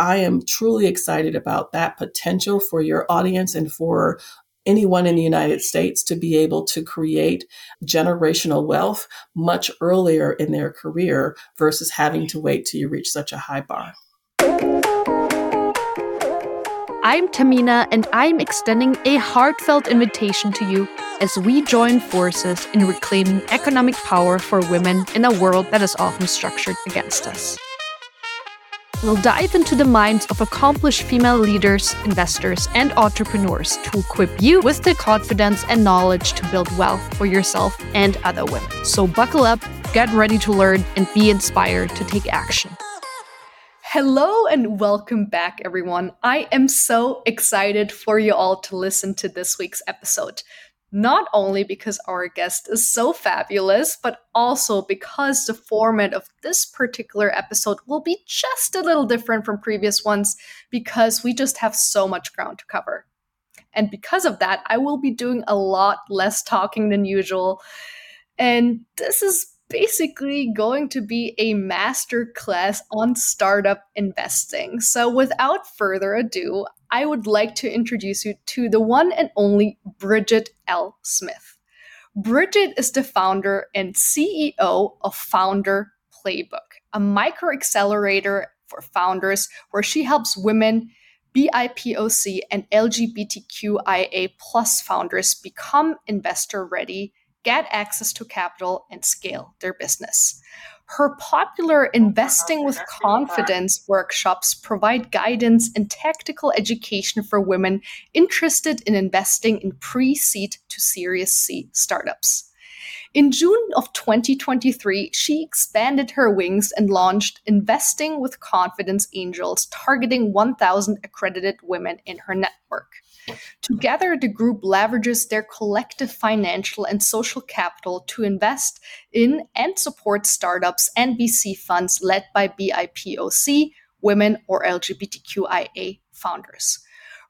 I am truly excited about that potential for your audience and for anyone in the United States to be able to create generational wealth much earlier in their career versus having to wait till you reach such a high bar. I'm Thamina, and I'm extending a heartfelt invitation to you as we join forces in reclaiming economic power for women in a world that is often structured against us. We'll dive into the minds of accomplished female leaders, investors, and entrepreneurs to equip you with the confidence and knowledge to build wealth for yourself and other women. So buckle up, get ready to learn, and be inspired to take action. Hello and welcome back, everyone. I am so excited for you all to listen to this week's episode not only because our guest is so fabulous, but also because the format of this particular episode will be just a little different from previous ones because we just have so much ground to cover. And because of that, I will be doing a lot less talking than usual. And this is basically going to be a master class on startup investing. So, without further ado, I would like to introduce you to the one and only Bridgette L. Smith. Bridgette is the founder and CEO of Founder Playbook, a micro accelerator for founders where she helps women, BIPOC, and LGBTQIA plus founders become investor ready, get access to capital, and scale their business. Her popular Investing with Confidence workshops provide guidance and tactical education for women interested in investing in pre seed to Series C startups. In June of 2023, she expanded her wings and launched Investing with Confidence Angels, targeting 1,000 accredited women in her network. Together, the group leverages their collective financial and social capital to invest in and support startups and VC funds led by BIPOC, women, or LGBTQIA founders.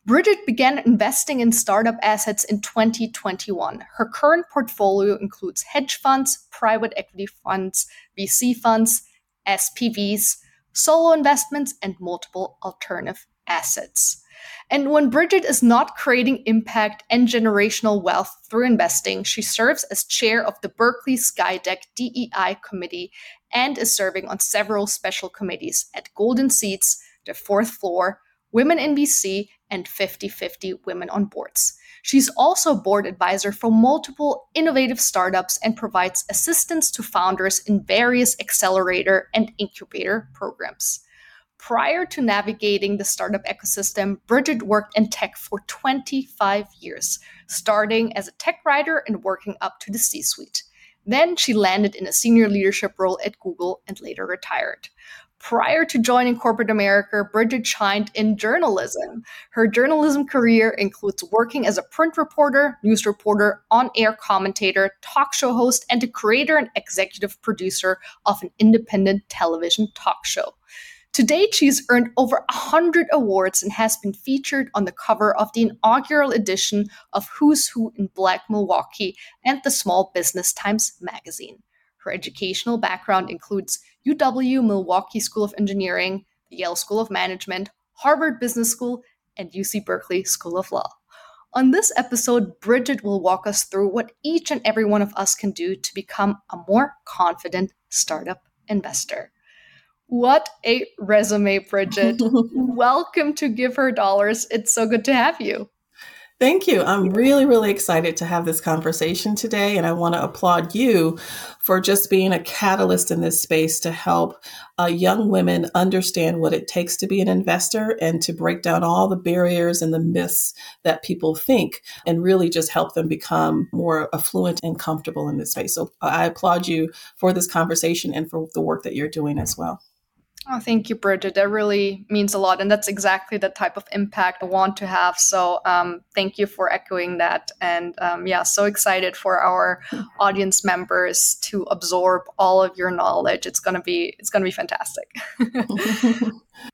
Bridgette began investing in startup assets in 2021. Her current portfolio includes hedge funds, private equity funds, VC funds, SPVs, solo investments, and multiple alternative assets. And when Bridgette is not creating impact and generational wealth through investing, she serves as chair of the Berkeley Skydeck DEI committee and is serving on several special committees at Golden Seeds, the fourth floor, Women in VC, and 50 50 Women on Boards. She's also board advisor for multiple innovative startups and provides assistance to founders in various accelerator and incubator programs. Prior to navigating the startup ecosystem, Bridgette worked in tech for 25 years, starting as a tech writer and working up to the C suite. Then she landed in a senior leadership role at Google and later retired. Prior to joining corporate America, Bridgette shined in journalism. Her journalism career includes working as a print reporter, news reporter, on air commentator, talk show host, and the creator and executive producer of an independent television talk show. To date, she's earned over 100 awards and has been featured on the cover of the inaugural edition of Who's Who in Black Milwaukee and the Small Business Times magazine. Her educational background includes UW Milwaukee School of Engineering, the Yale School of Management, Harvard Business School, and UC Berkeley School of Law. On this episode, Bridgette will walk us through what each and every one of us can do to become a more confident startup investor. What a resume, Bridgette. Welcome to Give Her Dollars. It's so good to have you. Thank you. I'm really, really excited to have this conversation today. And I want to applaud you for just being a catalyst in this space to help uh, young women understand what it takes to be an investor and to break down all the barriers and the myths that people think and really just help them become more affluent and comfortable in this space. So I applaud you for this conversation and for the work that you're doing as well. Oh, thank you, Bridgette. That really means a lot. And that's exactly the type of impact I want to have. So um, thank you for echoing that. And um, yeah, so excited for our audience members to absorb all of your knowledge. It's gonna be it's gonna be fantastic.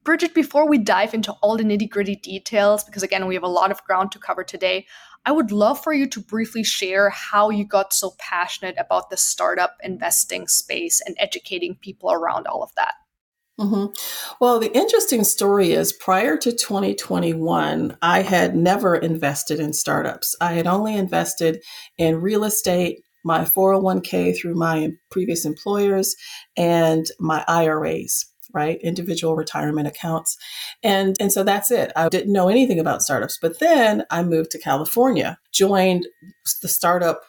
Bridgette, before we dive into all the nitty gritty details, because again, we have a lot of ground to cover today, I would love for you to briefly share how you got so passionate about the startup investing space and educating people around all of that. Mm-hmm. Well, the interesting story is prior to 2021, I had never invested in startups. I had only invested in real estate, my 401k through my previous employers, and my IRAs right individual retirement accounts and and so that's it i didn't know anything about startups but then i moved to california joined the startup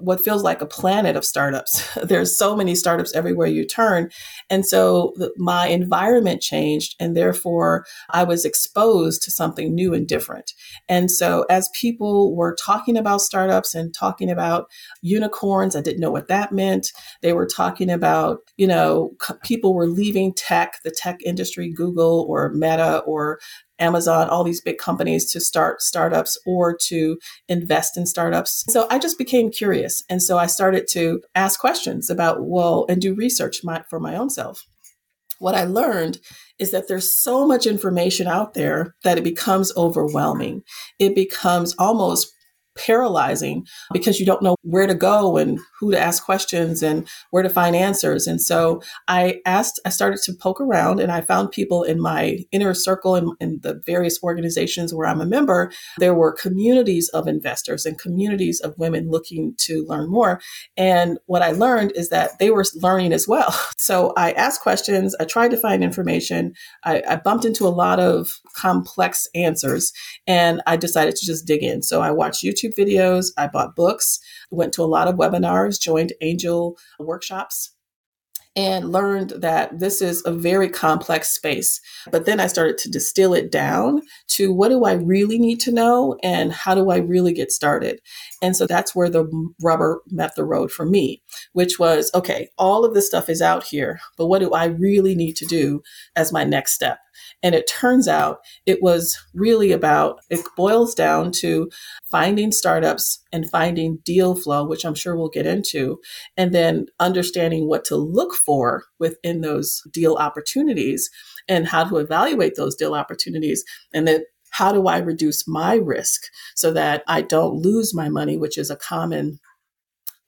what feels like a planet of startups. There's so many startups everywhere you turn. And so the, my environment changed, and therefore I was exposed to something new and different. And so as people were talking about startups and talking about unicorns, I didn't know what that meant. They were talking about, you know, people were leaving tech, the tech industry, Google or Meta or Amazon, all these big companies to start startups or to invest in startups. So I just became curious. And so I started to ask questions about, well, and do research my, for my own self. What I learned is that there's so much information out there that it becomes overwhelming. It becomes almost paralyzing because you don't know where to go and who to ask questions and where to find answers. And so I asked, I started to poke around and I found people in my inner circle and in the various organizations where I'm a member. There were communities of investors and communities of women looking to learn more. And what I learned is that they were learning as well. So I asked questions, I tried to find information, I, I bumped into a lot of complex answers, and I decided to just dig in. So I watched YouTube videos, I bought books, went to a lot of webinars, joined angel workshops and learned that this is a very complex space. But then I started to distill it down to what do I really need to know and how do I really get started? And so that's where the rubber met the road for me, which was okay, all of this stuff is out here, but what do I really need to do as my next step? And it turns out it was really about, it boils down to finding startups and finding deal flow, which I'm sure we'll get into, and then understanding what to look for within those deal opportunities and how to evaluate those deal opportunities. And then how do I reduce my risk so that I don't lose my money, which is a common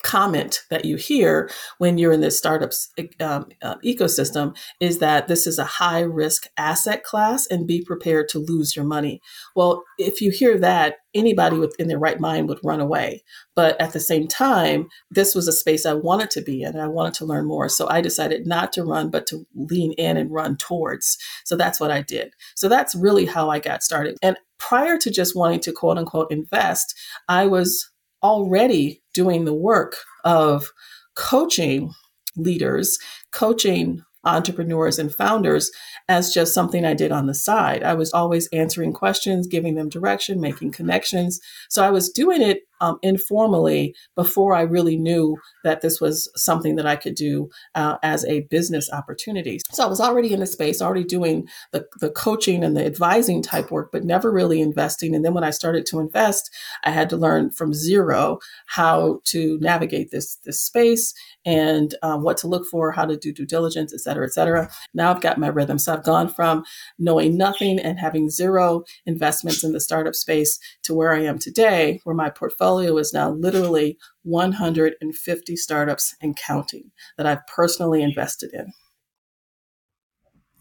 comment that you hear when you're in this startups um, uh, ecosystem is that this is a high risk asset class and be prepared to lose your money. Well, if you hear that, anybody within their right mind would run away. But at the same time, this was a space I wanted to be in and I wanted to learn more. So I decided not to run, but to lean in and run towards. So that's what I did. So that's really how I got started. And prior to just wanting to quote unquote invest, I was already doing the work of coaching leaders, coaching entrepreneurs and founders as just something I did on the side. I was always answering questions, giving them direction, making connections. So I was doing it um, informally before I really knew that this was something that I could do uh, as a business opportunity. So I was already in the space, already doing the, the coaching and the advising type work, but never really investing. And then when I started to invest, I had to learn from zero how to navigate this, this space and um, what to look for, how to do due diligence, et cetera, et cetera. Now I've got my rhythm. So I've gone from knowing nothing and having zero investments in the startup space to where I am today, where my portfolio is now literally 150 startups and counting that I've personally invested in.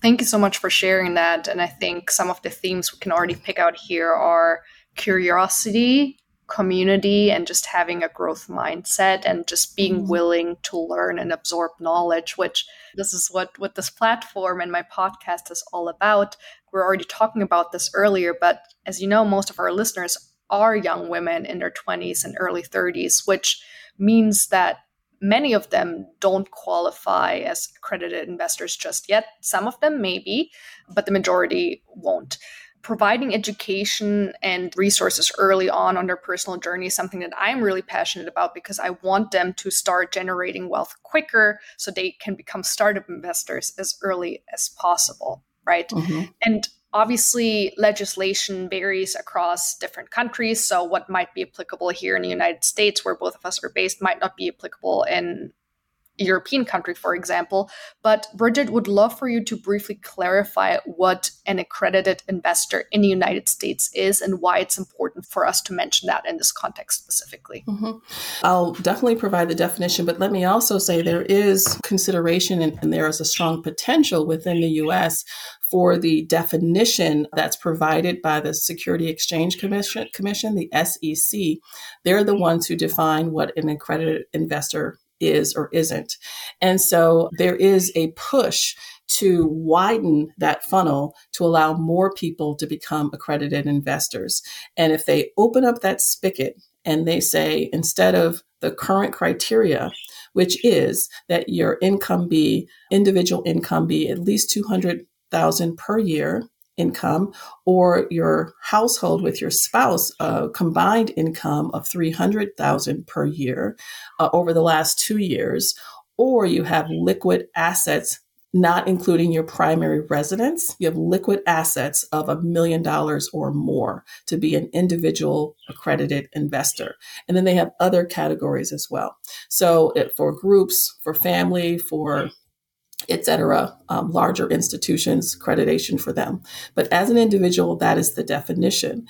Thank you so much for sharing that. And I think some of the themes we can already pick out here are curiosity, community and just having a growth mindset and just being mm-hmm. willing to learn and absorb knowledge which this is what what this platform and my podcast is all about we're already talking about this earlier but as you know most of our listeners are young women in their 20s and early 30s which means that many of them don't qualify as accredited investors just yet some of them maybe but the majority won't providing education and resources early on on their personal journey is something that I'm really passionate about because I want them to start generating wealth quicker so they can become startup investors as early as possible, right? Mm-hmm. And obviously, legislation varies across different countries. So, what might be applicable here in the United States, where both of us are based, might not be applicable in a European country, for example. But Bridgette would love for you to briefly clarify what an accredited investor in the United States is and why it's important for us to mention that in this context specifically. Mm-hmm. I'll definitely provide the definition, but let me also say there is consideration and, and there is a strong potential within the US for the definition that's provided by the Security Exchange Commission, Commission, the SEC. They're the ones who define what an accredited investor is or isn't. And so there is a push to widen that funnel to allow more people to become accredited investors. And if they open up that spigot and they say, instead of the current criteria, which is that your income be individual income be at least 200,000 per year income or your household with your spouse uh, combined income of 300,000 per year uh, over the last 2 years or you have liquid assets not including your primary residence you have liquid assets of a million dollars or more to be an individual accredited investor. And then they have other categories as well. So it, for groups for family for et cetera, um, larger institutions, accreditation for them. But as an individual, that is the definition.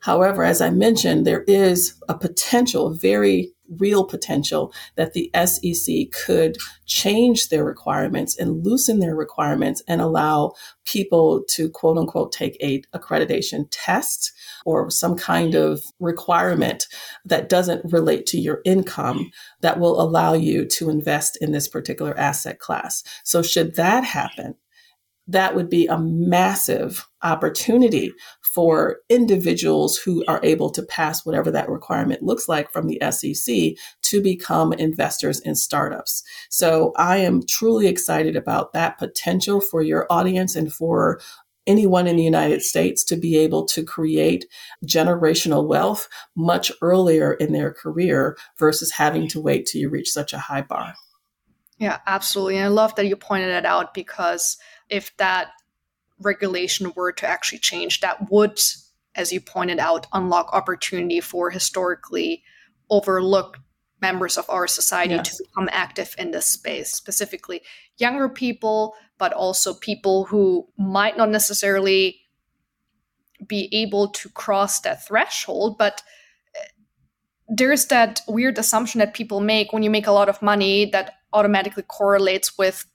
However, as I mentioned, there is a potential, very real potential, that the SEC could change their requirements and loosen their requirements and allow people to quote unquote take a accreditation test or some kind of requirement that doesn't relate to your income that will allow you to invest in this particular asset class. So should that happen, that would be a massive opportunity for individuals who are able to pass whatever that requirement looks like from the SEC to become investors in startups. So I am truly excited about that potential for your audience and for anyone in the United States to be able to create generational wealth much earlier in their career versus having to wait till you reach such a high bar. Yeah, absolutely. And I love that you pointed it out because if that regulation were to actually change, that would, as you pointed out, unlock opportunity for historically overlooked members of our society yes. to become active in this space, specifically younger people, but also people who might not necessarily be able to cross that threshold. But eh, there's that weird assumption that people make when you make a lot of money that automatically correlates with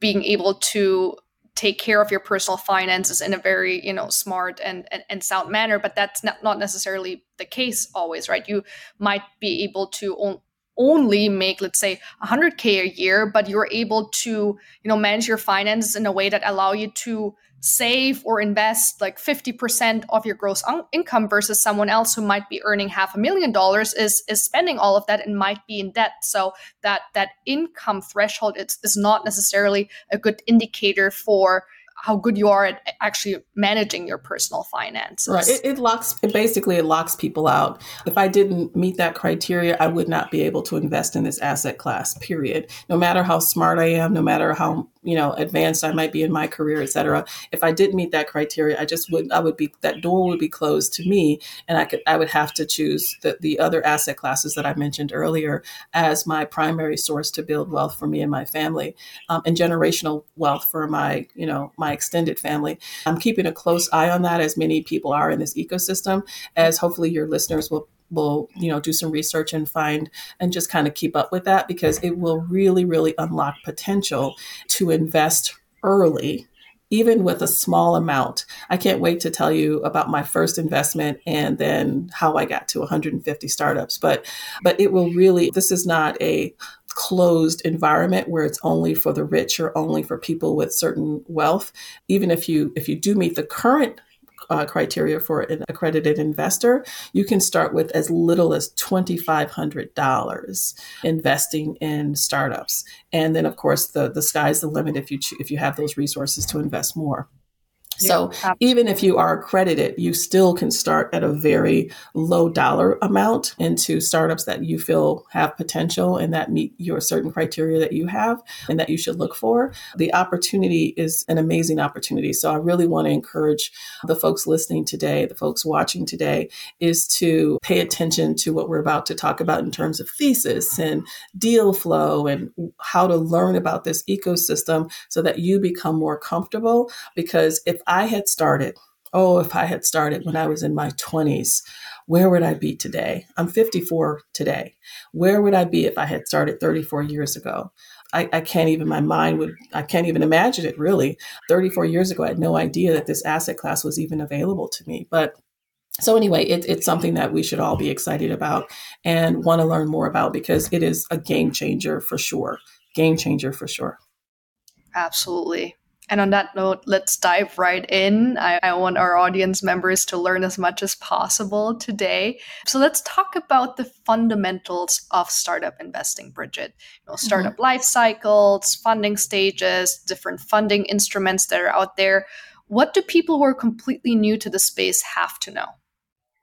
being able to take care of your personal finances in a very you know smart and, and, and sound manner but that's not, not necessarily the case always right? You might be able to on, only make let's say 100k a year but you're able to you know manage your finances in a way that allow you to save or invest like 50% of your gross un- income versus someone else who might be earning half a million dollars is is spending all of that and might be in debt so that that income threshold is, is not necessarily a good indicator for how good you are at actually managing your personal finances. Right. It, it, locks, it basically, it locks people out. If I didn't meet that criteria, I would not be able to invest in this asset class, period. No matter how smart I am, no matter how you know advanced i might be in my career et cetera. If i didn't meet that criteria i just would i would be that door would be closed to me and i could i would have to choose the, the other asset classes that i mentioned earlier as my primary source to build wealth for me and my family um, and generational wealth for my you know my extended family. I'm keeping a close eye on that as many people are in this ecosystem as hopefully your listeners will will you know do some research and find and just kind of keep up with that because it will really really unlock potential to invest early even with a small amount. I can't wait to tell you about my first investment and then how I got to 150 startups. But but it will really this is not a closed environment where it's only for the rich or only for people with certain wealth. Even if you if you do meet the current uh, criteria for an accredited investor, you can start with as little as $2,500 investing in startups. And then, of course, the, the sky's the limit if you, if you have those resources to invest more. So even if you are accredited, you still can start at a very low dollar amount into startups that you feel have potential and that meet your certain criteria that you have and that you should look for. The opportunity is an amazing opportunity. So I really want to encourage the folks listening today, the folks watching today, is to pay attention to what we're about to talk about in terms of thesis and deal flow and how to learn about this ecosystem so that you become more comfortable. Because if I had started, oh, if I had started when I was in my 20s, where would I be today? I'm 54 today. Where would I be if I had started 34 years ago? I, I, can't even, my mind would, I can't even imagine it really. 34 years ago, I had no idea that this asset class was even available to me. But so, anyway, it, it's something that we should all be excited about and want to learn more about because it is a game changer for sure. Game changer for sure. Absolutely. And on that note, let's dive right in. I, I, want our audience members to learn as much as possible today. So let's talk about the fundamentals of startup investing, Bridgette. You know, startup mm-hmm. life cycles, funding stages, different funding instruments that are out there. What do people who are completely new to the space have to know?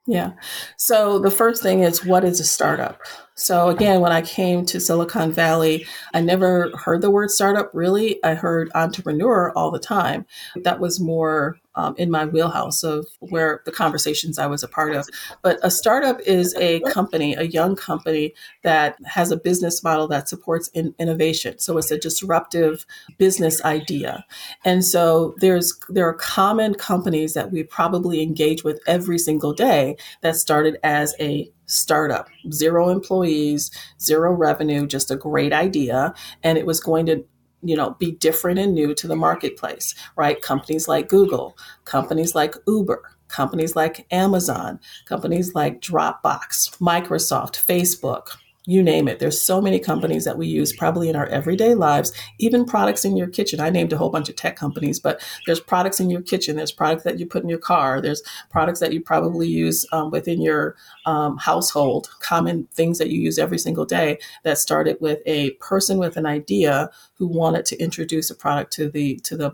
Yeah. So the first thing is what is a startup? So again, when I came to Silicon Valley, I never heard the word startup really. I heard entrepreneur all the time. That was more um, in my wheelhouse of where the conversations I was a part of. But a startup is a company, a young company that has a business model that supports in innovation. So it's a disruptive business idea. And so there's there are common companies that we probably engage with every single day that started as a startup, zero employees, zero revenue, just a great idea. And it was going to you know be different and new to the marketplace right companies like google companies like uber companies like amazon companies like dropbox microsoft facebook you name it. There's so many companies that we use probably in our everyday lives, even products in your kitchen. I named a whole bunch of tech companies, but there's products in your kitchen. There's products that you put in your car. There's products that you probably use um, within your um, household, common things that you use every single day that started with a person with an idea who wanted to introduce a product to the to the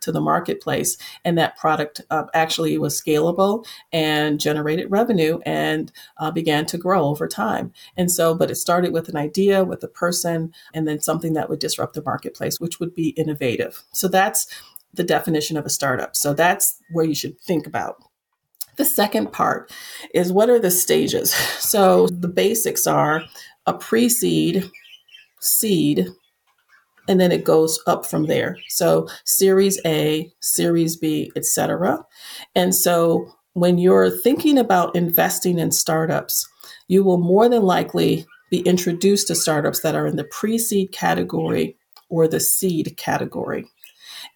to the marketplace, and that product uh, actually was scalable and generated revenue and uh, began to grow over time. And so, but it started with an idea, with a person, and then something that would disrupt the marketplace, which would be innovative. So that's the definition of a startup. So that's where you should think about. The second part is what are the stages? So the basics are a pre seed, seed, and then it goes up from there. So series A, series B, etc. And so when you're thinking about investing in startups, you will more than likely be introduced to startups that are in the pre seed category or the seed category.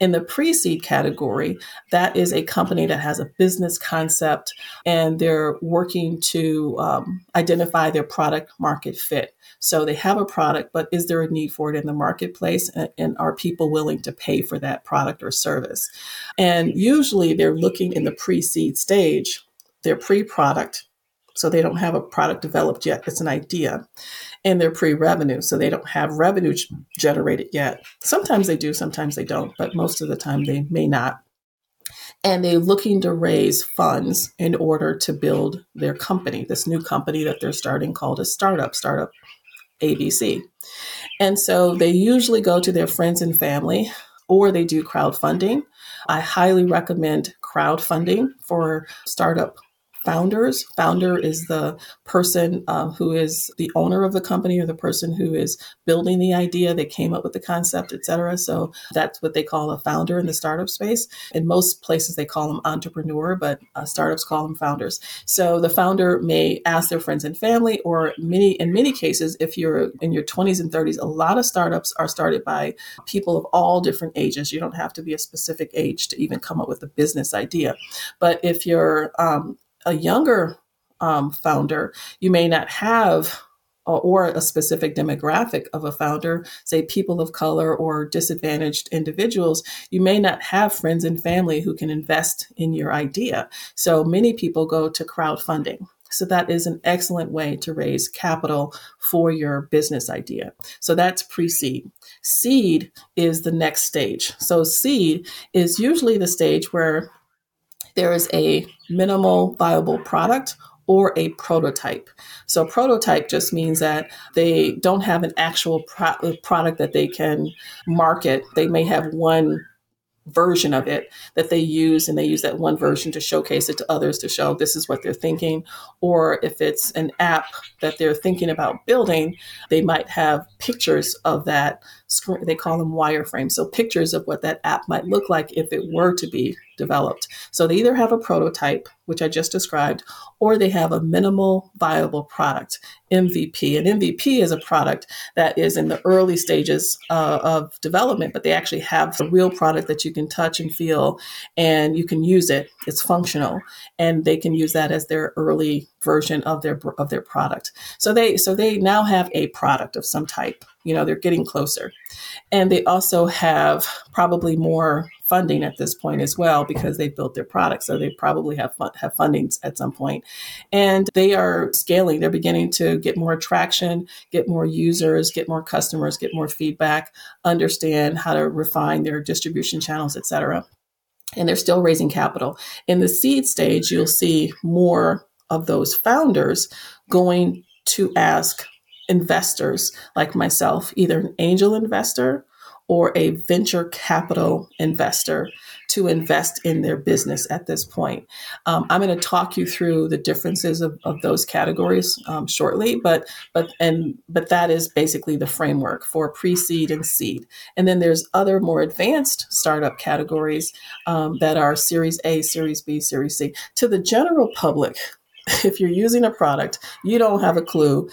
In the pre seed category, that is a company that has a business concept and they're working to um, identify their product market fit. So they have a product, but is there a need for it in the marketplace? And, and are people willing to pay for that product or service? And usually they're looking in the pre seed stage, their pre product so they don't have a product developed yet. It's an idea. And they're pre revenue. So they don't have revenue generated yet. Sometimes they do, sometimes they don't, but most of the time they may not. And they're looking to raise funds in order to build their company, this new company that they're starting called a startup, Startup ABC. And so they usually go to their friends and family or they do crowdfunding. I highly recommend crowdfunding for startup founders. Founder is the person uh, who is the owner of the company or the person who is building the idea. They came up with the concept, etc. So that's what they call a founder in the startup space. In most places, they call them entrepreneur, but uh, startups call them founders. So the founder may ask their friends and family, or many in many cases, if you're in your 20s and 30s, a lot of startups are started by people of all different ages. You don't have to be a specific age to even come up with a business idea. But if you're um, a younger um, founder, you may not have or a specific demographic of a founder, say people of color or disadvantaged individuals, you may not have friends and family who can invest in your idea. So many people go to crowdfunding. So that is an excellent way to raise capital for your business idea. So that's pre seed. Seed is the next stage. So seed is usually the stage where there is a minimal viable product or a prototype. So, prototype just means that they don't have an actual pro- uh, product that they can market. They may have one version of it that they use and they use that one version to showcase it to others to show this is what they're thinking or if it's an app that they're thinking about building they might have pictures of that screen they call them wireframes so pictures of what that app might look like if it were to be developed so they either have a prototype which i just described or they have a minimal viable product MVP. An MVP is a product that is in the early stages uh, of development, but they actually have a real product that you can touch and feel and you can use it. It's functional and they can use that as their early version of their of their product. So they so they now have a product of some type. You know, they're getting closer. And they also have probably more funding at this point as well because they built their product. So they probably have have fundings at some point, and they are scaling. They're beginning to get more traction, get more users, get more customers, get more feedback, understand how to refine their distribution channels, etc. And they're still raising capital. In the seed stage, you'll see more of those founders going to ask investors like myself, either an angel investor or a venture capital investor to invest in their business at this point. Um, I'm going to talk you through the differences of, of those categories um, shortly, but but and but that is basically the framework for pre-seed and seed. And then there's other more advanced startup categories um, that are Series A, Series B, Series C. To the general public, if you're using a product, you don't have a clue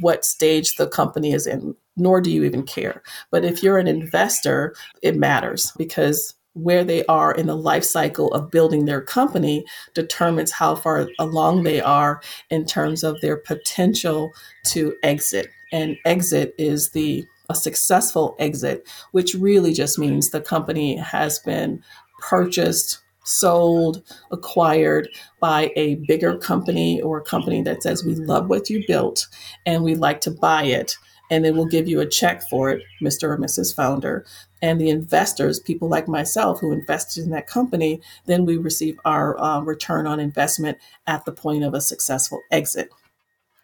what stage the company is in, nor do you even care. But if you're an investor, it matters because where they are in the life cycle of building their company determines how far along they are in terms of their potential to exit. And exit is the a successful exit, which really just means the company has been purchased sold, acquired by a bigger company or a company that says, We love what you built and we'd like to buy it. And then we'll give you a check for it, Mr. or Mrs. Founder. And the investors, people like myself who invested in that company, then we receive our uh, return on investment at the point of a successful exit.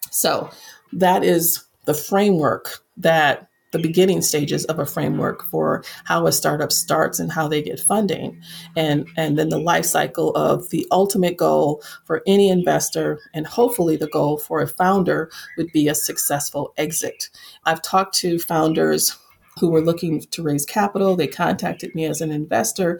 So that is the framework that the beginning stages of a framework for how a startup starts and how they get funding. And and then the life cycle of the ultimate goal for any investor and hopefully the goal for a founder would be a successful exit. I've talked to founders who were looking to raise capital. They contacted me as an investor.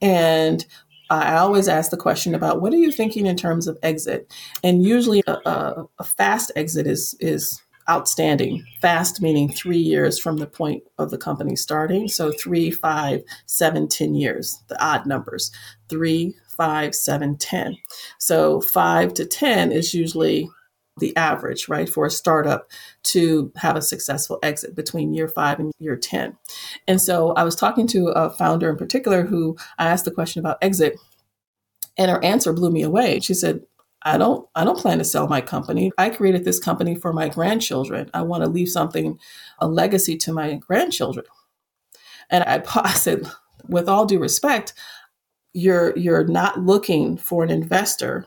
And I always ask the question about what are you thinking in terms of exit, and usually a, a, a fast exit is is outstanding. Fast meaning three years from the point of the company starting. So three, five, seven, ten years, the odd numbers. Three, five, seven, ten. So five to 10 is usually the average, right, for a startup to have a successful exit between year five and year 10. And so I was talking to a founder in particular who I asked the question about exit, and her answer blew me away. She said, I don't I don't plan to sell my company. I created this company for my grandchildren. I want to leave something a legacy to my grandchildren. And I, I said with all due respect, you're you're not looking for an investor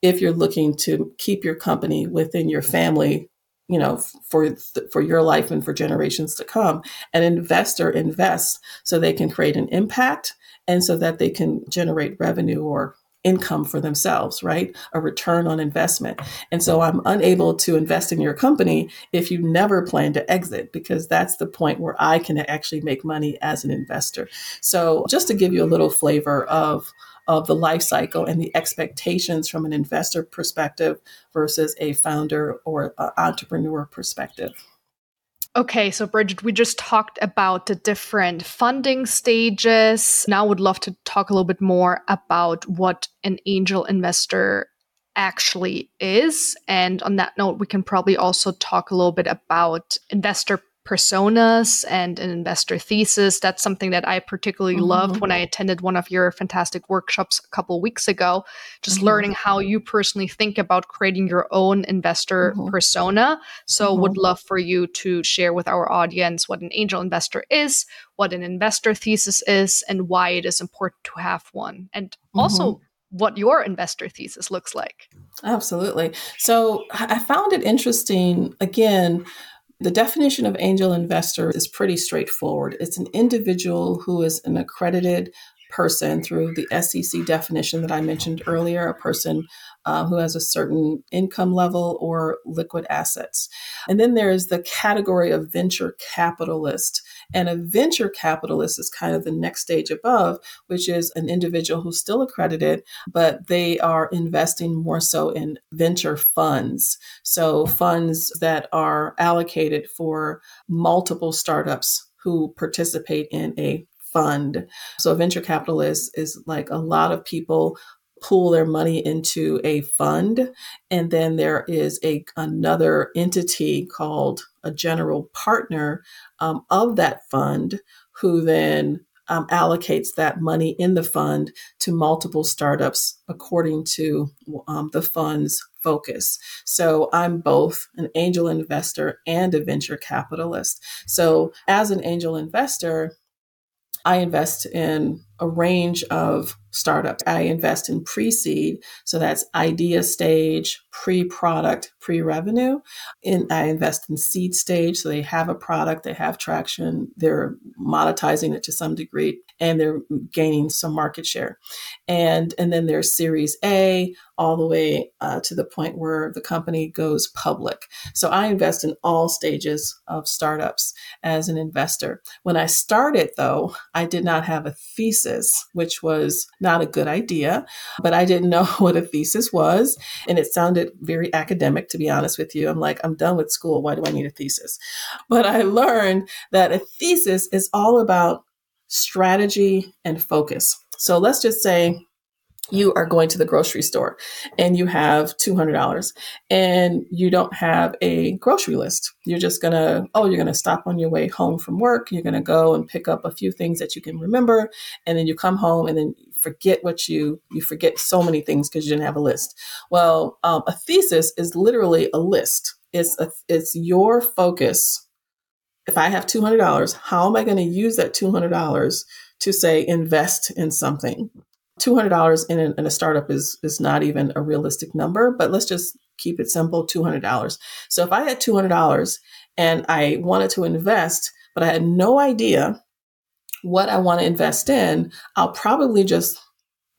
if you're looking to keep your company within your family you know for for your life and for generations to come an investor invests so they can create an impact and so that they can generate revenue or income for themselves, right? A return on investment. And so I'm unable to invest in your company if you never plan to exit, because that's the point where I can actually make money as an investor. So just to give you a little flavor of of the life cycle and the expectations from an investor perspective versus a founder or entrepreneur perspective. Okay, so Bridgette, we just talked about the different funding stages. Now, would love to talk a little bit more about what an angel investor actually is. And on that note, we can probably also talk a little bit about investor personas and an investor thesis. That's something that I particularly mm-hmm. loved when I attended one of your fantastic workshops a couple weeks ago. Just mm-hmm. learning how you personally think about creating your own investor mm-hmm. persona. So, would mm-hmm. love for you to share with our audience what an angel investor is, what an investor thesis is, and why it is important to have one. And also, mm-hmm. what your investor thesis looks like. Absolutely. So I found it interesting again the definition of angel investor is pretty straightforward. It's an individual who is an accredited person through the SEC definition that I mentioned earlier, a person uh, who has a certain income level or liquid assets. And then there's the category of venture capitalist. And a venture capitalist is kind of the next stage above, which is an individual who's still accredited, but they are investing more so in venture funds. So funds that are allocated for multiple startups who participate in a fund. So a venture capitalist is like a lot of people pool their money into a fund and then there is a another entity called a general partner um, of that fund who then um, allocates that money in the fund to multiple startups according to um, the fund's focus. So I'm both an angel investor and a venture capitalist. So as an angel investor, I invest in a range of startups. I invest in pre seed, so that's idea stage, pre product, pre revenue. And I invest in seed stage, so they have a product, they have traction, they're monetizing it to some degree, and they're gaining some market share. And, and then there's Series A, all the way uh, to the point where the company goes public. So I invest in all stages of startups as an investor. When I started, though, I did not have a thesis, which was not a good idea, but I didn't know what a thesis was. And it sounded very academic, to be honest with you. I'm like, I'm done with school. Why do I need a thesis? But I learned that a thesis is all about strategy and focus. So let's just say you are going to the grocery store and you have $200 and you don't have a grocery list. You're just going to, oh, you're going to stop on your way home from work. You're going to go and pick up a few things that you can remember. And then you come home and then forget what you, you forget so many things because you didn't have a list. Well, um, a thesis is literally a list. It's a, it's your focus. If I have $200, how am I going to use that $200 to say invest in something? $200 in a, in a startup is, is not even a realistic number, but let's just keep it simple $200. So if I had $200 and I wanted to invest, but I had no idea what I want to invest in, I'll probably just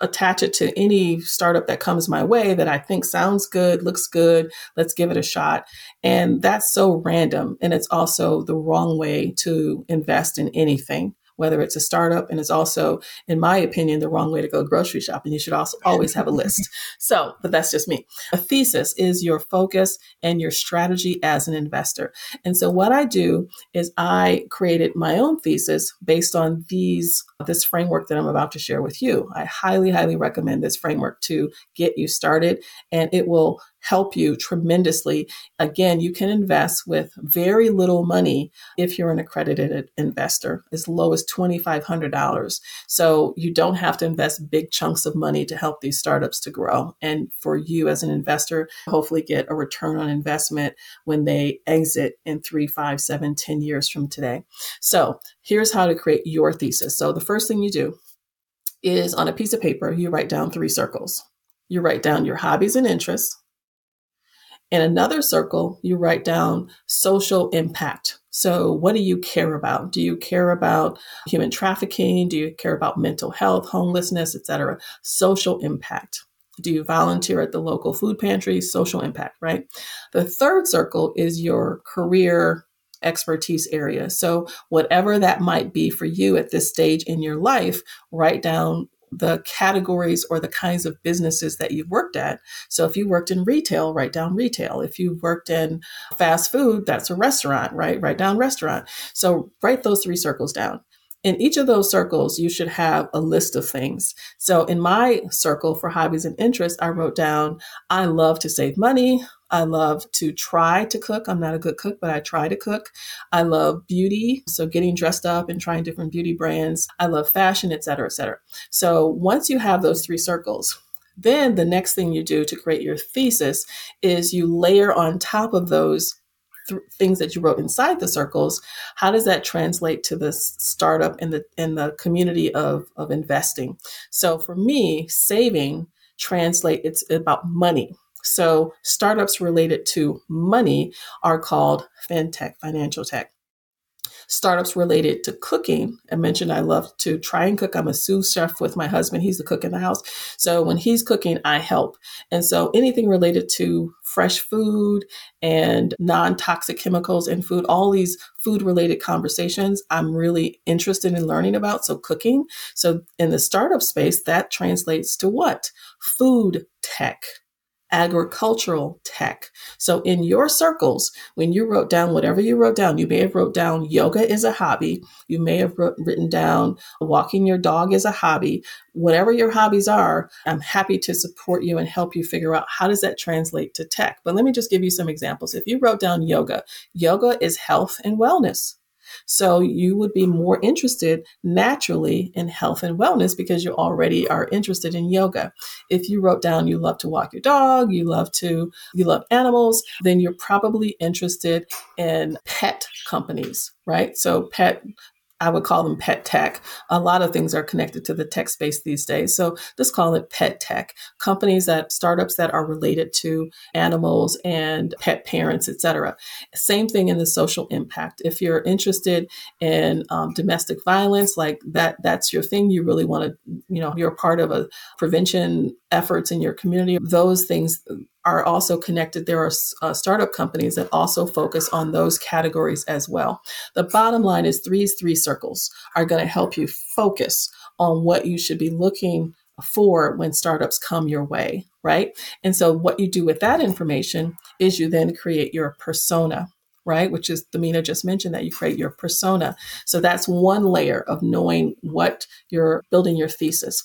attach it to any startup that comes my way that I think sounds good, looks good, let's give it a shot. And that's so random. And it's also the wrong way to invest in anything whether it's a startup. And it's also, in my opinion, the wrong way to go grocery shopping. You should also always have a list. So, but that's just me. A thesis is your focus and your strategy as an investor. And so what I do is I created my own thesis based on these this framework that I'm about to share with you. I highly, highly recommend this framework to get you started, and it will help you tremendously. Again, you can invest with very little money if you're an accredited investor, as low as $2,500. So you don't have to invest big chunks of money to help these startups to grow. And for you as an investor, hopefully get a return on investment when they exit in three, five, seven, ten years from today. So here's how to create your thesis. So the first thing you do is on a piece of paper, you write down three circles. You write down your hobbies and interests in another circle, you write down social impact. So, what do you care about? Do you care about human trafficking? Do you care about mental health, homelessness, etc.? Social impact. Do you volunteer at the local food pantry? Social impact, right? The third circle is your career expertise area. So, whatever that might be for you at this stage in your life, write down the categories or the kinds of businesses that you've worked at. So if you worked in retail, write down retail. If you worked in fast food, that's a restaurant, right? Write down restaurant. So write those three circles down. In each of those circles, you should have a list of things. So in my circle for hobbies and interests, I wrote down I love to save money. I love to try to cook. I'm not a good cook, but I try to cook. I love beauty, so getting dressed up and trying different beauty brands. I love fashion, et cetera, et cetera. So once you have those three circles, then the next thing you do to create your thesis is you layer on top of those th- things that you wrote inside the circles, how does that translate to the startup and the in the community of of investing? So for me, saving translate it's about money. So startups related to money are called fintech, financial tech startups related to cooking. I mentioned I love to try and cook. I'm a sous chef with my husband. He's the cook in the house. So when he's cooking, I help. And so anything related to fresh food and non toxic chemicals in food, all these food related conversations, I'm really interested in learning about. So cooking. So in the startup space, that translates to what? Food tech agricultural tech. So in your circles, when you wrote down whatever you wrote down, you may have wrote down yoga is a hobby. You may have wrote, written down walking your dog is a hobby. Whatever your hobbies are, I'm happy to support you and help you figure out how does that translate to tech. But let me just give you some examples. If you wrote down yoga, yoga is health and wellness. So you would be more interested naturally in health and wellness because you already are interested in yoga. If you wrote down you love to walk your dog, you love to you love animals, then you're probably interested in pet companies, right? So pet I would call them pet tech. A lot of things are connected to the tech space these days. So let's call it pet tech. Companies that startups that are related to animals and pet parents, etc. Same thing in the social impact. If you're interested in um, domestic violence, like that, that's your thing. You really want to, you know, you're part of a prevention efforts in your community. Those things are also connected. There are uh, startup companies that also focus on those categories as well. The bottom line is threes, three circles are going to help you focus on what you should be looking for when startups come your way, right? And so what you do with that information is you then create your persona. Right, which is Thamina just mentioned that you create your persona. So that's one layer of knowing what you're building your thesis.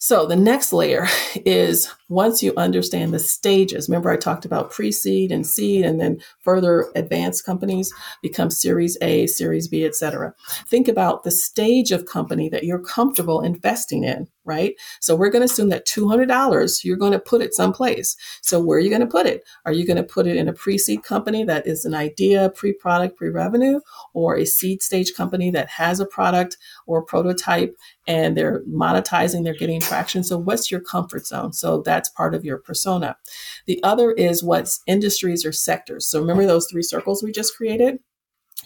So the next layer is once you understand the stages. Remember, I talked about pre seed and seed, and then further advanced companies become Series A, Series B, et cetera. Think about the stage of company that you're comfortable investing in right? So we're going to assume that $200 you're going to put it someplace. So where are you going to put it? Are you going to put it in a pre-seed company that is an idea, pre-product, pre-revenue, or a seed stage company that has a product or prototype and they're monetizing, they're getting traction. So what's your comfort zone? So that's part of your persona. The other is what's industries or sectors. So remember those three circles we just created?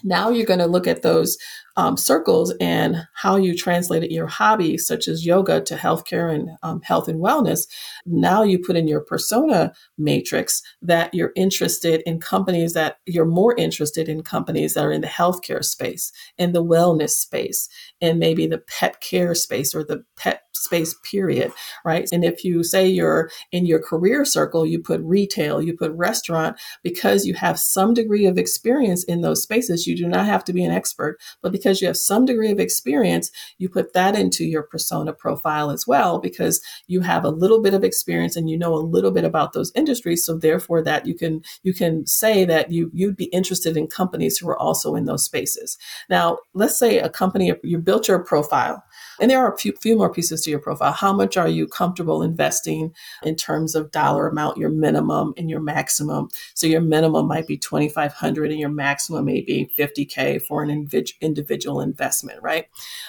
Now you're going to look at those um, circles and how you translated your hobby, such as yoga, to healthcare and um, health and wellness. Now you put in your persona matrix that you're interested in companies that you're more interested in companies that are in the healthcare space, in the wellness space, and maybe the pet care space or the pet space period right and if you say you're in your career circle you put retail you put restaurant because you have some degree of experience in those spaces you do not have to be an expert but because you have some degree of experience, you put that into your persona profile as well, because you have a little bit of experience and you know a little bit about those industries. So therefore that you can you can say that you you'd be interested in companies who are also in those spaces. Now, let's say a company you built your profile and there are a few, few more pieces to your profile. How much are you comfortable investing in terms of dollar amount, your minimum and your maximum? So your minimum might be 2,500 and your maximum may be 50K for an individual investment, right?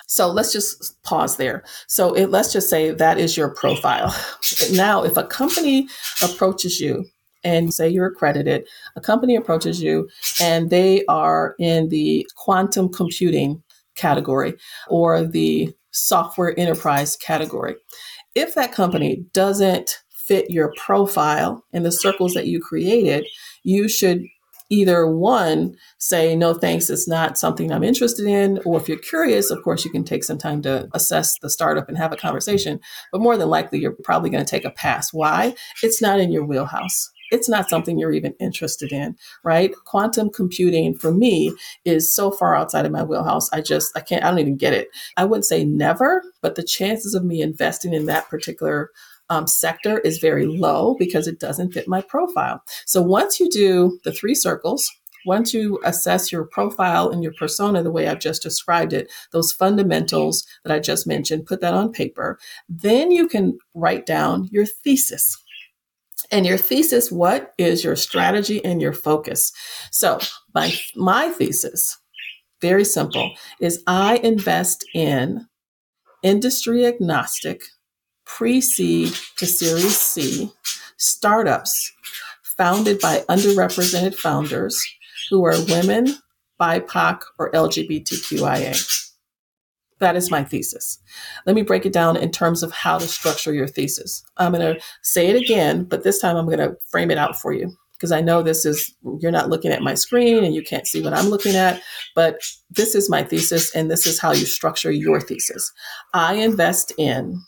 So let's just pause there. So it, let's just say that is your profile. Now, if a company approaches you and say you're accredited, a company approaches you and they are in the quantum computing category or the software enterprise category. If that company doesn't fit your profile in the circles that you created, you should either one say no thanks it's not something i'm interested in or if you're curious of course you can take some time to assess the startup and have a conversation but more than likely you're probably going to take a pass why it's not in your wheelhouse it's not something you're even interested in, right? Quantum computing for me is so far outside of my wheelhouse. I just, I can't, I don't even get it. I wouldn't say never, but the chances of me investing in that particular um, sector is very low because it doesn't fit my profile. So once you do the three circles, once you assess your profile and your persona the way I've just described it, those fundamentals that I just mentioned, put that on paper, then you can write down your thesis. And your thesis, what is your strategy and your focus? So, my, my thesis, very simple, is I invest in industry agnostic, pre seed to Series C startups founded by underrepresented founders who are women, BIPOC, or LGBTQIA. That is my thesis. Let me break it down in terms of how to structure your thesis. I'm going to say it again, but this time I'm going to frame it out for you because I know this is, you're not looking at my screen and you can't see what I'm looking at, but this is my thesis and this is how you structure your thesis. I invest in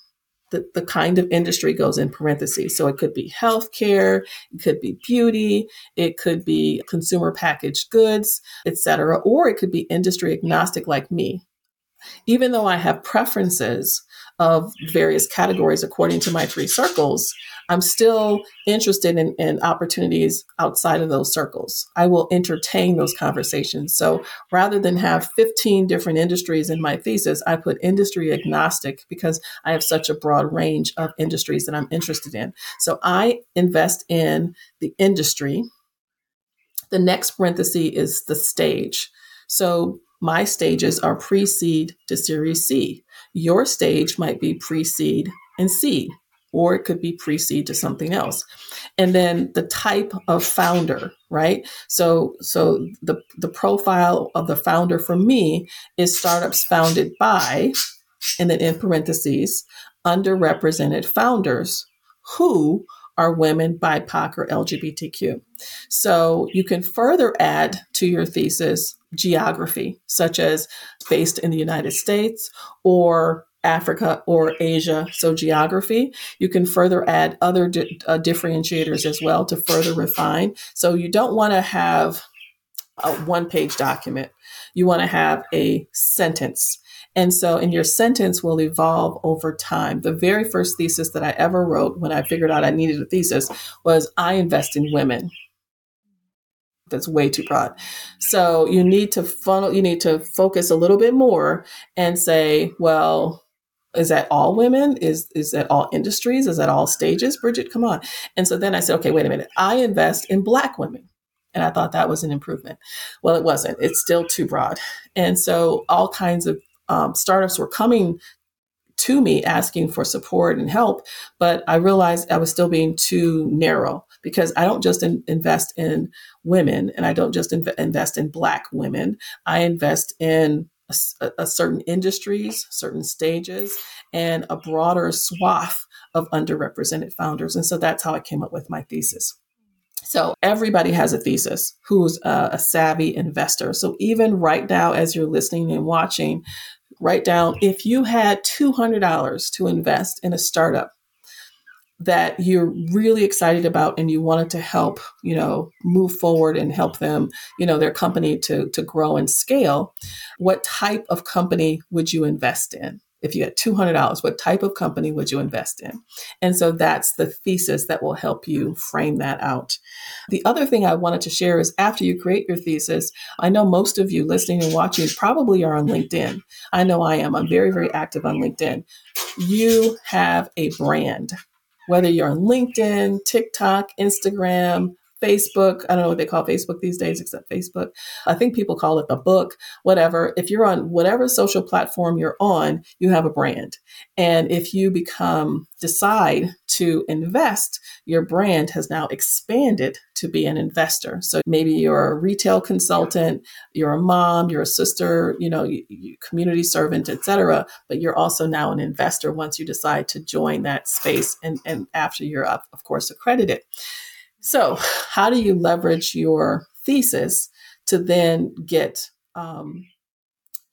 the, the kind of industry goes in parentheses. So it could be healthcare, it could be beauty, it could be consumer packaged goods, etc., or it could be industry agnostic like me. Even though I have preferences of various categories according to my three circles, I'm still interested in, in opportunities outside of those circles. I will entertain those conversations. So rather than have 15 different industries in my thesis, I put industry agnostic because I have such a broad range of industries that I'm interested in. So I invest in the industry. The next parenthesis is the stage. So my stages are pre seed to series C. Your stage might be pre seed and seed or it could be pre-seed to something else. And then the type of founder, right? So so the the profile of the founder for me is startups founded by and then in parentheses underrepresented founders who are women, BIPOC, or LGBTQ. So you can further add to your thesis geography, such as based in the United States or Africa or Asia, so geography. You can further add other di- uh, differentiators as well to further refine. So you don't want to have a one page document, you want to have a sentence. And so, in your sentence will evolve over time. The very first thesis that I ever wrote when I figured out I needed a thesis was I invest in women that's way too broad. So you need to funnel, you need to focus a little bit more and say, well, is that all women? Is is that all industries? Is that all stages? Bridgette, come on. And so then I said, okay, wait a minute. I invest in black women. And I thought that was an improvement. Well, it wasn't. It's still too broad. And so all kinds of um, startups were coming to me asking for support and help, but I realized I was still being too narrow because I don't just in, invest in women and I don't just inv- invest in Black women. I invest in a, a certain industries, certain stages, and a broader swath of underrepresented founders. And so that's how I came up with my thesis. So everybody has a thesis who's a, a, savvy investor. So even right now, as you're listening and watching, write down if you had $200 to invest in a startup, that you're really excited about and you wanted to help you know move forward and help them you know their company to to grow and scale what type of company would you invest in if you had $200 what type of company would you invest in? And so that's the thesis that will help you frame that out. The other thing i wanted to share is after you create your thesis i know most of you listening and watching probably are on linkedin. I know i am. I'm very very active on linkedin. You have a brand. Whether you're on LinkedIn, TikTok, Instagram, Facebook. I don't know what they call Facebook these days, except Facebook. I think people call it the book, whatever. If you're on whatever social platform you're on, you have a brand. And if you become, decide to invest, your brand has now expanded to be an investor. So maybe you're a retail consultant, you're a mom, you're a sister, you know, you, you, community servant, etc. But you're also now an investor once you decide to join that space and, and after you're, up, of course, accredited. So, how do you leverage your thesis to then get um,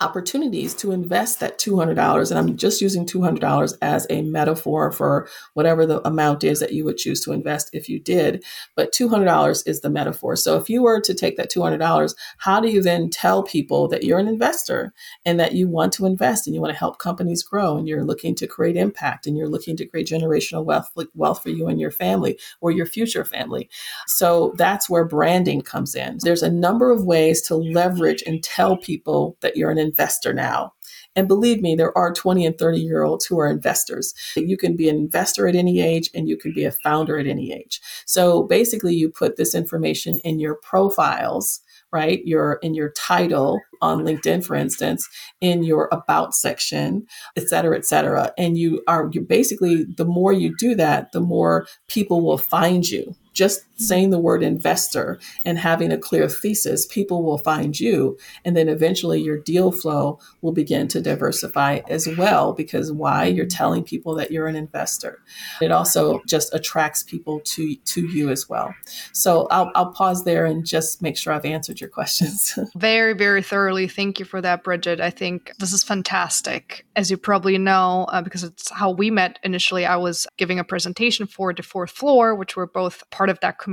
opportunities to invest that $200 and i'm just using $200 as a metaphor for whatever the amount is that you would choose to invest if you did but $200 is the metaphor. So if you were to take that $200 how do you then tell people that you're an investor and that you want to invest and you want to help companies grow and you're looking to create impact and you're looking to create generational wealth wealth for you and your family or your future family? So that's where branding comes in. There's a number of ways to leverage and tell people that you're an investor now. And believe me, there are 20 and 30 year olds who are investors. You can be an investor at any age and you can be a founder at any age. So basically, you put this information in your profiles right? Your in your title on LinkedIn, for instance, in your about section, et cetera, et cetera. And you are you basically the more you do that, the more people will find you just saying the word investor and having a clear thesis, people will find you. And then eventually your deal flow will begin to diversify as well because why? You're telling people that you're an investor. It also just attracts people to, to you as well. So I'll, I'll pause there and just make sure I've answered your questions. very, very thoroughly. Thank you for that, Bridgette. I think this is fantastic. As you probably know, uh, because it's how we met initially, I was giving a presentation for the fourth floor, which we're both part of that community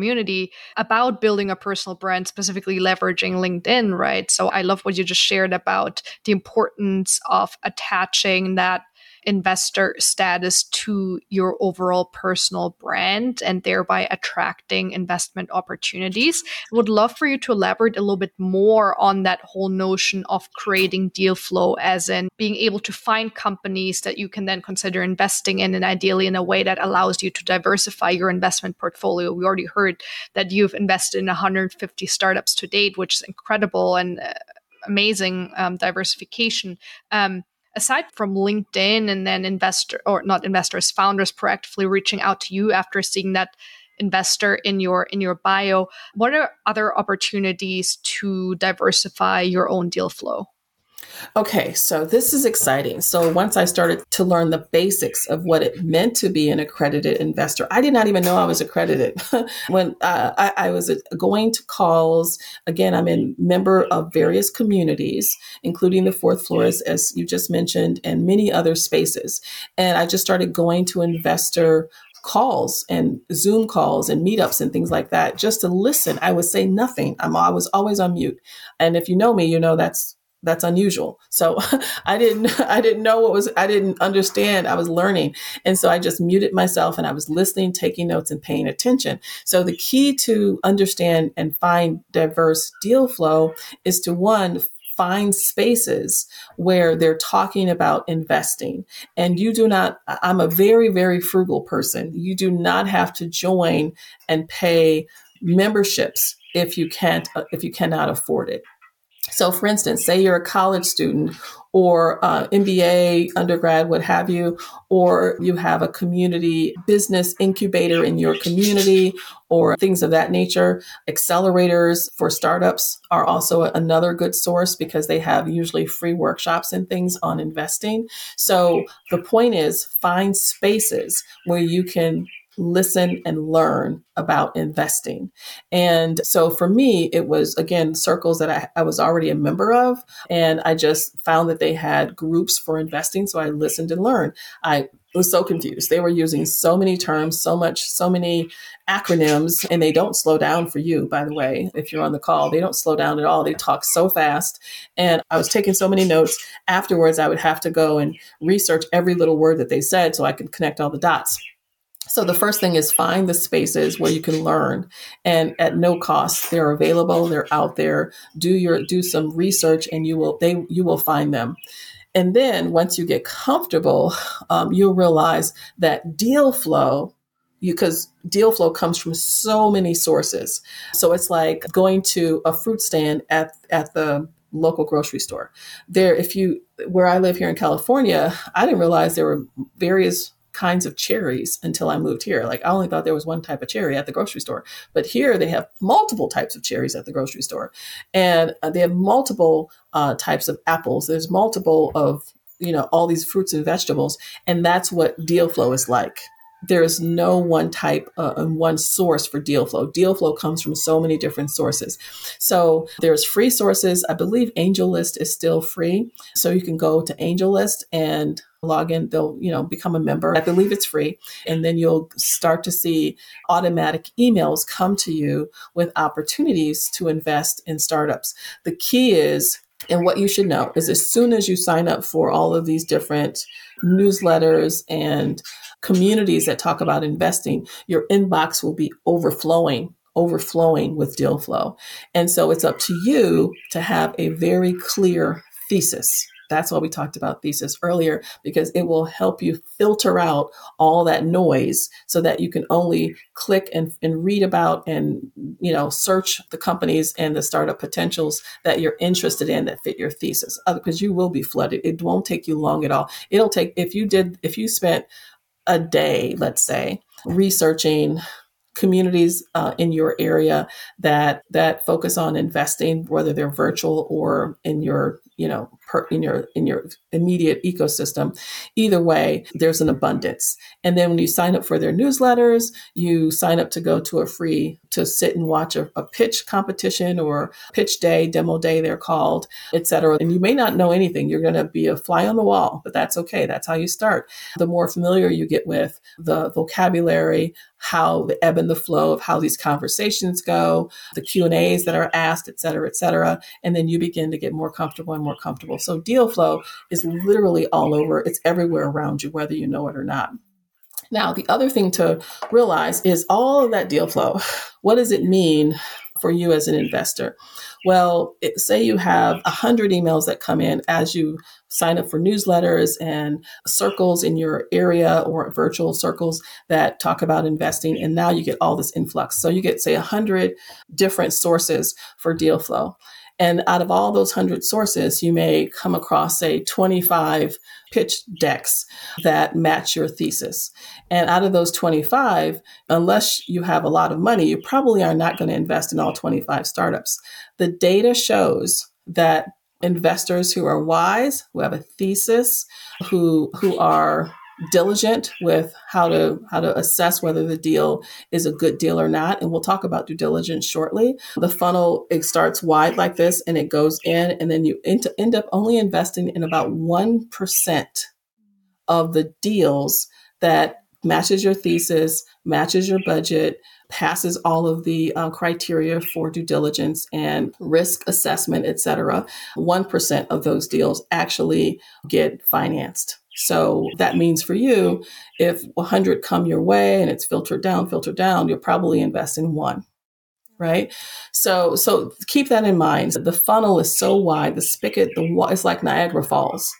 about building a personal brand, specifically leveraging LinkedIn, right? So I love what you just shared about the importance of attaching that investor status to your overall personal brand and thereby attracting investment opportunities. Would love for you to elaborate a little bit more on that whole notion of creating deal flow, as in being able to find companies that you can then consider investing in, and ideally in a way that allows you to diversify your investment portfolio. We already heard that you've invested in 150 startups to date, which is incredible and uh, amazing um, diversification. Um, aside from LinkedIn and then investor or not investors, founders proactively reaching out to you after seeing that investor in your in your bio, what are other opportunities to diversify your own deal flow? Okay, so this is exciting. So once I started to learn the basics of what it meant to be an accredited investor, I did not even know I was accredited. when uh, I, I, was going to calls, again, I'm a member of various communities, including the fourth floor, as, as you just mentioned, and many other spaces. And I just started going to investor calls and Zoom calls and meetups and things like that just to listen. I would say nothing. I'm I was always on mute. And if you know me, you know that's that's unusual. So I didn't I didn't know what was I didn't understand. I was learning. And so I just muted myself and I was listening, taking notes and paying attention. So the key to understand and find diverse deal flow is to one find spaces where they're talking about investing. And you do not I'm a very very frugal person. You do not have to join and pay memberships if you can't if you cannot afford it. So, for instance, say you're a college student or uh, MBA, undergrad, what have you, or you have a community business incubator in your community or things of that nature. Accelerators for startups are also another good source because they have usually free workshops and things on investing. So, the point is find spaces where you can listen and learn about investing. And so for me, it was again circles that I, I, was already a member of. And I just found that they had groups for investing. So I listened and learned. I was so confused. They were using so many terms, so much, so many acronyms, and they don't slow down for you, by the way, if you're on the call. They don't slow down at all. They talk so fast. And I was taking so many notes. Afterwards, I would have to go and research every little word that they said so I could connect all the dots. So the first thing is find the spaces where you can learn and at no cost. They're available, they're out there. Do your do some research and you will they you will find them. And then once you get comfortable, um, you'll realize that deal flow because deal flow comes from so many sources. So it's like going to a fruit stand at at the local grocery store. There, if you where I live here in California, I didn't realize there were various kinds of cherries until I moved here. Like I only thought there was one type of cherry at the grocery store, but here they have multiple types of cherries at the grocery store, and uh, they have multiple uh, types of apples. There's multiple of you know all these fruits and vegetables, and that's what deal flow is like. There is no one type uh, and one source for deal flow. Deal flow comes from so many different sources. So there's free sources. I believe AngelList is still free. So you can go to AngelList and log in. They'll, you know, become a member. I believe it's free. And then you'll start to see automatic emails come to you with opportunities to invest in startups. The key is and what you should know is as soon as you sign up for all of these different newsletters and communities that talk about investing, your inbox will be overflowing overflowing with deal flow. And so it's up to you to have a very clear thesis that's why we talked about thesis earlier, because it will help you filter out all that noise so that you can only click and, and read about and, you know, search the companies and the startup potentials that you're interested in that fit your thesis. Because you will be flooded. It won't take you long at all. It'll take, if you did, if you spent a day, let's say, researching communities uh, in your area that that focus on investing whether they're virtual or in your you know per, in your in your immediate ecosystem. Either way there's an abundance. And then when you sign up for their newsletters you sign up to go to a free to sit and watch a, a pitch competition or pitch day demo day they're called etc and you may not know anything. You're going to be a fly on the wall but that's okay. That's how you start. The more familiar you get with the vocabulary how the ebb and the flow of how these conversations go the q and a's that are asked et cetera et cetera and then you begin to get more comfortable and more comfortable so deal flow is literally all over it's everywhere around you whether you know it or not now the other thing to realize is all of that deal flow what does it mean for you as an investor well, it, say you have 100 emails that come in as you sign up for newsletters and circles in your area or virtual circles that talk about investing. And now you get all this influx. So you get, say, 100 different sources for deal flow. And out of all those 100 sources, you may come across, say, 25 pitch decks that match your thesis. And out of those 25, unless you have a lot of money, you probably are not going to invest in all 25 startups. The data shows that investors who are wise, who have a thesis, who, who are diligent with how to how to assess whether the deal is a good deal or not and we'll talk about due diligence shortly. The funnel it starts wide like this and it goes in and then you end up only investing in about 1% of the deals that matches your thesis matches your budget passes all of the uh, criteria for due diligence and risk assessment et cetera. 1% of those deals actually get financed so that means for you, if 100 come your way and it's filtered down, filtered down, you'll probably invest in one. Right. So, so keep that in mind. The funnel is so wide, the spigot, the it's like Niagara Falls,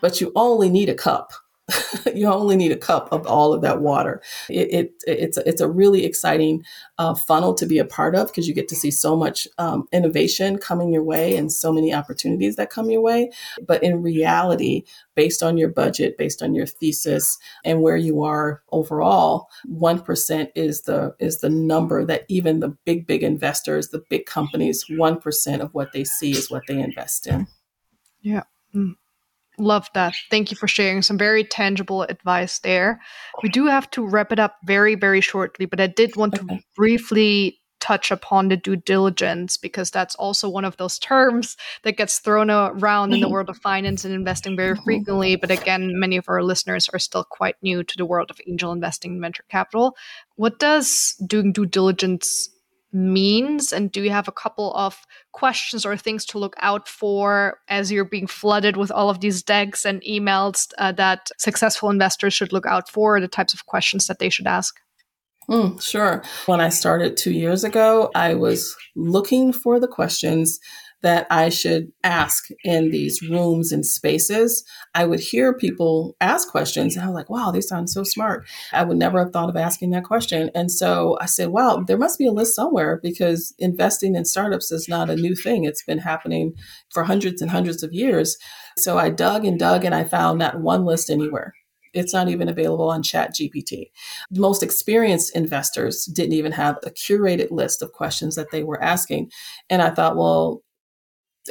but you only need a cup you only need a cup of all of that water. It, it it's it's a really exciting uh, funnel to be a part of because you get to see so much um, innovation coming your way and so many opportunities that come your way. But in reality, based on your budget, based on your thesis, and where you are overall, one percent is the is the number that even the big big investors, the big companies, one percent of what they see is what they invest in. Yeah. Mm. Love that. Thank you for sharing some very tangible advice there. We do have to wrap it up very, very shortly, but I did want okay. to briefly touch upon the due diligence because that's also one of those terms that gets thrown around in the world of finance and investing very mm-hmm. frequently. But again, many of our listeners are still quite new to the world of angel investing and venture capital. What does doing due diligence means? And do you have a couple of questions or things to look out for as you're being flooded with all of these decks and emails uh, that successful investors should look out for, the types of questions that they should ask? Mm, sure. When I started two years ago, I was looking for the questions that I should ask in these rooms and spaces. I would hear people ask questions and I was like, wow, they sound so smart. I would never have thought of asking that question. And so I said, wow, there must be a list somewhere because investing in startups is not a new thing. It's been happening for hundreds and hundreds of years. So I dug and dug and I found not one list anywhere. It's not even available on Chat GPT. The most experienced investors didn't even have a curated list of questions that they were asking. And I thought, well,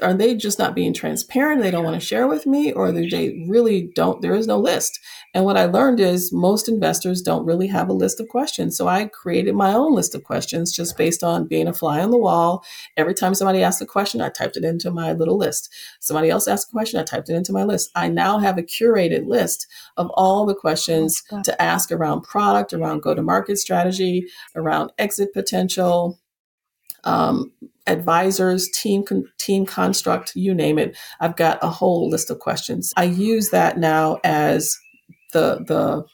are they just not being transparent? They don't want to share with me, or they really don't? There is no list. And what I learned is most investors don't really have a list of questions. So I created my own list of questions just based on being a fly on the wall. Every time somebody asked a question, I typed it into my little list. Somebody else asked a question, I typed it into my list. I now have a curated list of all the questions to ask around product, around go to market strategy, around exit potential. Um, advisors, team team construct, you name it. I've got a whole list of questions. I use that now as the the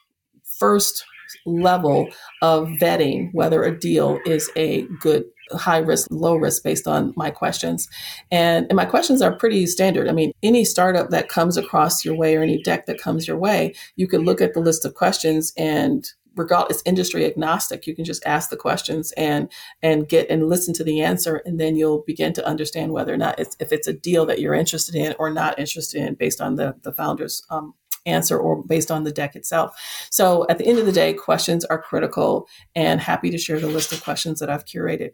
first level of vetting whether a deal is a good high risk low risk based on my questions and, and my questions are pretty standard i mean any startup that comes across your way or any deck that comes your way you can look at the list of questions and regardless industry agnostic you can just ask the questions and and get and listen to the answer and then you'll begin to understand whether or not it's if it's a deal that you're interested in or not interested in based on the the founder's um, answer or based on the deck itself. So at the end of the day questions are critical and happy to share the list of questions that i've curated.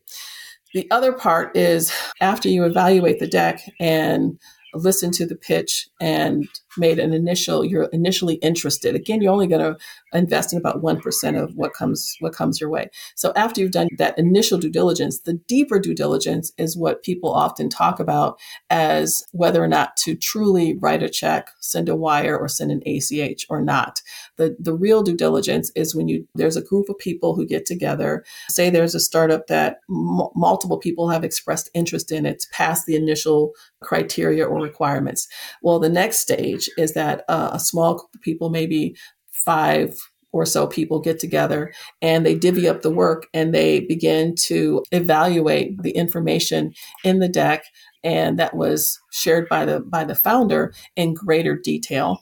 The other part is after you evaluate the deck and listen to the pitch and made an initial you're initially interested. Again you're only going to invest in about 1% of what comes what comes your way. So after you've done that initial due diligence the deeper due diligence is what people often talk about as whether or not to truly write a check send a wire or send an ach or not the the real due diligence is when you there's a group of people who get together. Say there's a startup that m- multiple people have expressed interest in it's past the initial criteria or requirements. Well the next stage is that uh, a small group of people, maybe five or so people get together and they divvy up the work and they begin to evaluate the information in the deck and that was shared by the by the founder in greater detail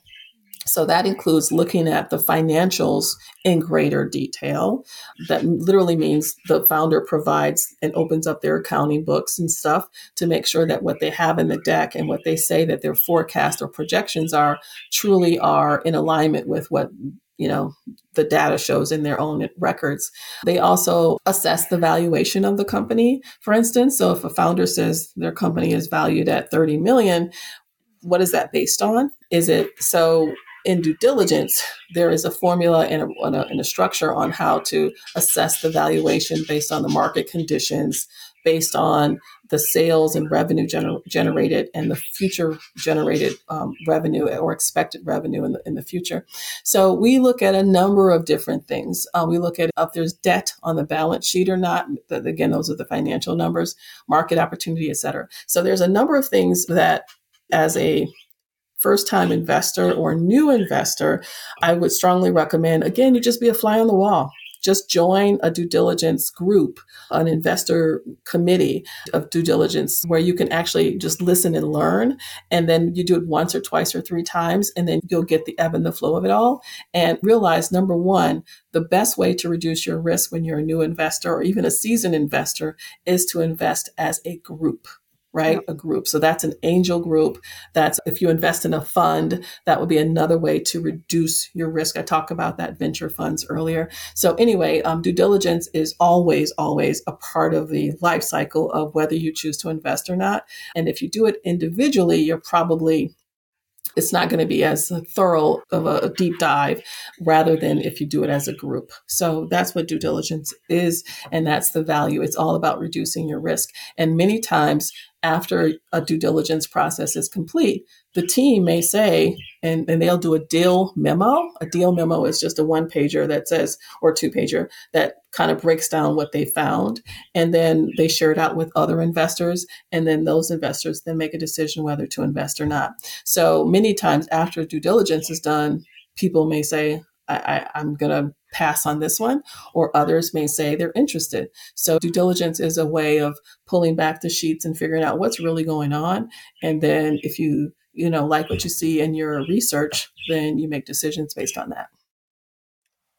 so that includes looking at the financials in greater detail. That literally means the founder provides and opens up their accounting books and stuff to make sure that what they have in the deck and what they say that their forecast or projections are truly are in alignment with what you know the data shows in their own records. They also assess the valuation of the company. For instance so if a founder says their company is valued at 30 million what is that based on? Is it so in due diligence, there is a formula and a, and a, and a structure on how to assess the valuation based on the market conditions, based on the sales and revenue gener- generated and the future generated um, revenue or expected revenue in the, in the future. So we look at a number of different things. Uh, we look at if there's debt on the balance sheet or not. Again, those are the financial numbers, market opportunity, et cetera. So there's a number of things that as a first time investor or new investor, I would strongly recommend, again, you just be a fly on the wall. Just join a due diligence group, an investor committee of due diligence where you can actually just listen and learn. And then you do it once or twice or three times, and then you'll get the ebb and the flow of it all. And realize number one, the best way to reduce your risk when you're a new investor or even a seasoned investor is to invest as a group right? A group. So that's an angel group. That's if you invest in a fund, that would be another way to reduce your risk. I talked about that venture funds earlier. So anyway, um, due diligence is always, always a part of the life cycle of whether you choose to invest or not. And if you do it individually, you're probably it's not going to be as thorough of a deep dive rather than if you do it as a group. So that's what due diligence is, and that's the value. It's all about reducing your risk. And many times, after a due diligence process is complete, the team may say, and, and they'll do a deal memo. A deal memo is just a one pager that says, or two pager that kind of breaks down what they found. And then they share it out with other investors. And then those investors then make a decision whether to invest or not. So many times after due diligence is done, people may say, I, I, I'm going to pass on this one, or others may say they're interested. So due diligence is a way of pulling back the sheets and figuring out what's really going on. And then if you, you know, like what you see in your research, then you make decisions based on that.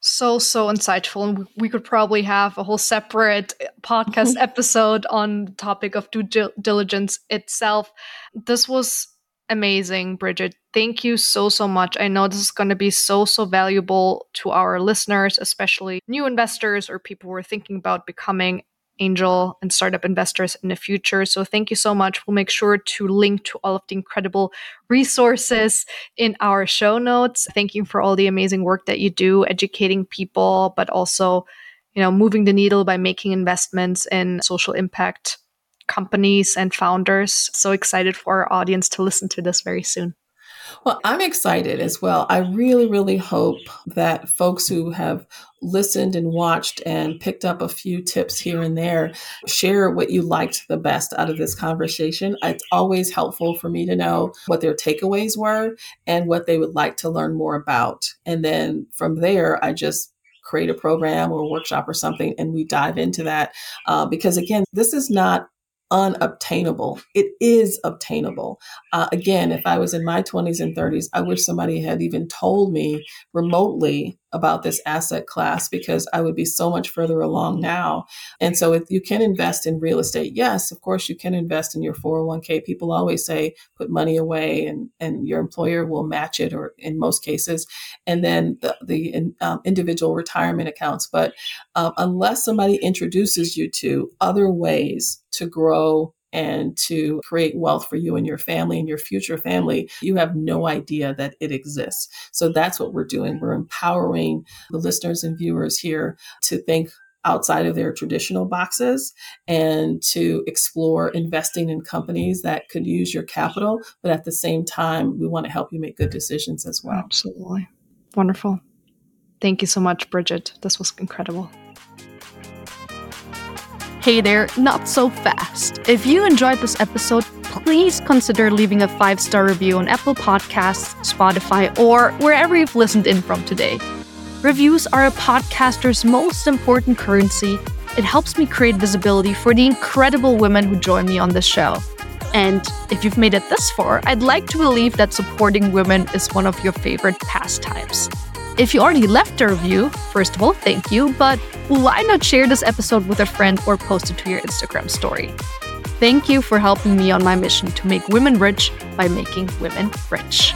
So, so insightful. And we could probably have a whole separate uh, podcast mm-hmm. episode on the topic of due diligence itself. This was amazing, Bridgette. Thank you so, so much. I know this is going to be so, so valuable to our listeners, especially new investors or people who are thinking about becoming angel and startup investors in the future. So thank you so much. We'll make sure to link to all of the incredible resources in our show notes. Thank you for all the amazing work that you do educating people, but also, you know, moving the needle by making investments in social impact companies and founders. So excited for our audience to listen to this very soon. Well, I'm excited as well. I really, really hope that folks who have listened and watched and picked up a few tips here and there share what you liked the best out of this conversation. It's always helpful for me to know what their takeaways were and what they would like to learn more about. And then from there, I just create a program or workshop or something and we dive into that uh, because again this is not unobtainable. It is obtainable. Uh, again, if I was in my 20s and 30s, I wish somebody had even told me remotely about this asset class because I would be so much further along now. And so if you can invest in real estate, yes, of course you can invest in your 401k. People always say put money away and, and your employer will match it or in most cases. And then the, the um, individual retirement accounts. But um, unless somebody introduces you to other ways to grow and to create wealth for you and your family and your future family, you have no idea that it exists. So that's what we're doing. We're empowering the listeners and viewers here to think outside of their traditional boxes and to explore investing in companies that could use your capital. But at the same time, we want to help you make good decisions as well. Absolutely. Wonderful. Thank you so much, Bridgette. This was incredible. Hey there, not so fast. If you enjoyed this episode, please consider leaving a five star review on Apple Podcasts, Spotify, or wherever you've listened in from today. Reviews are a podcaster's most important currency. It helps me create visibility for the incredible women who join me on this show. And if you've made it this far, I'd like to believe that supporting women is one of your favorite pastimes. If you already left a review, first of all, thank you, but why not share this episode with a friend or post it to your Instagram story? Thank you for helping me on my mission to make women rich by making women rich.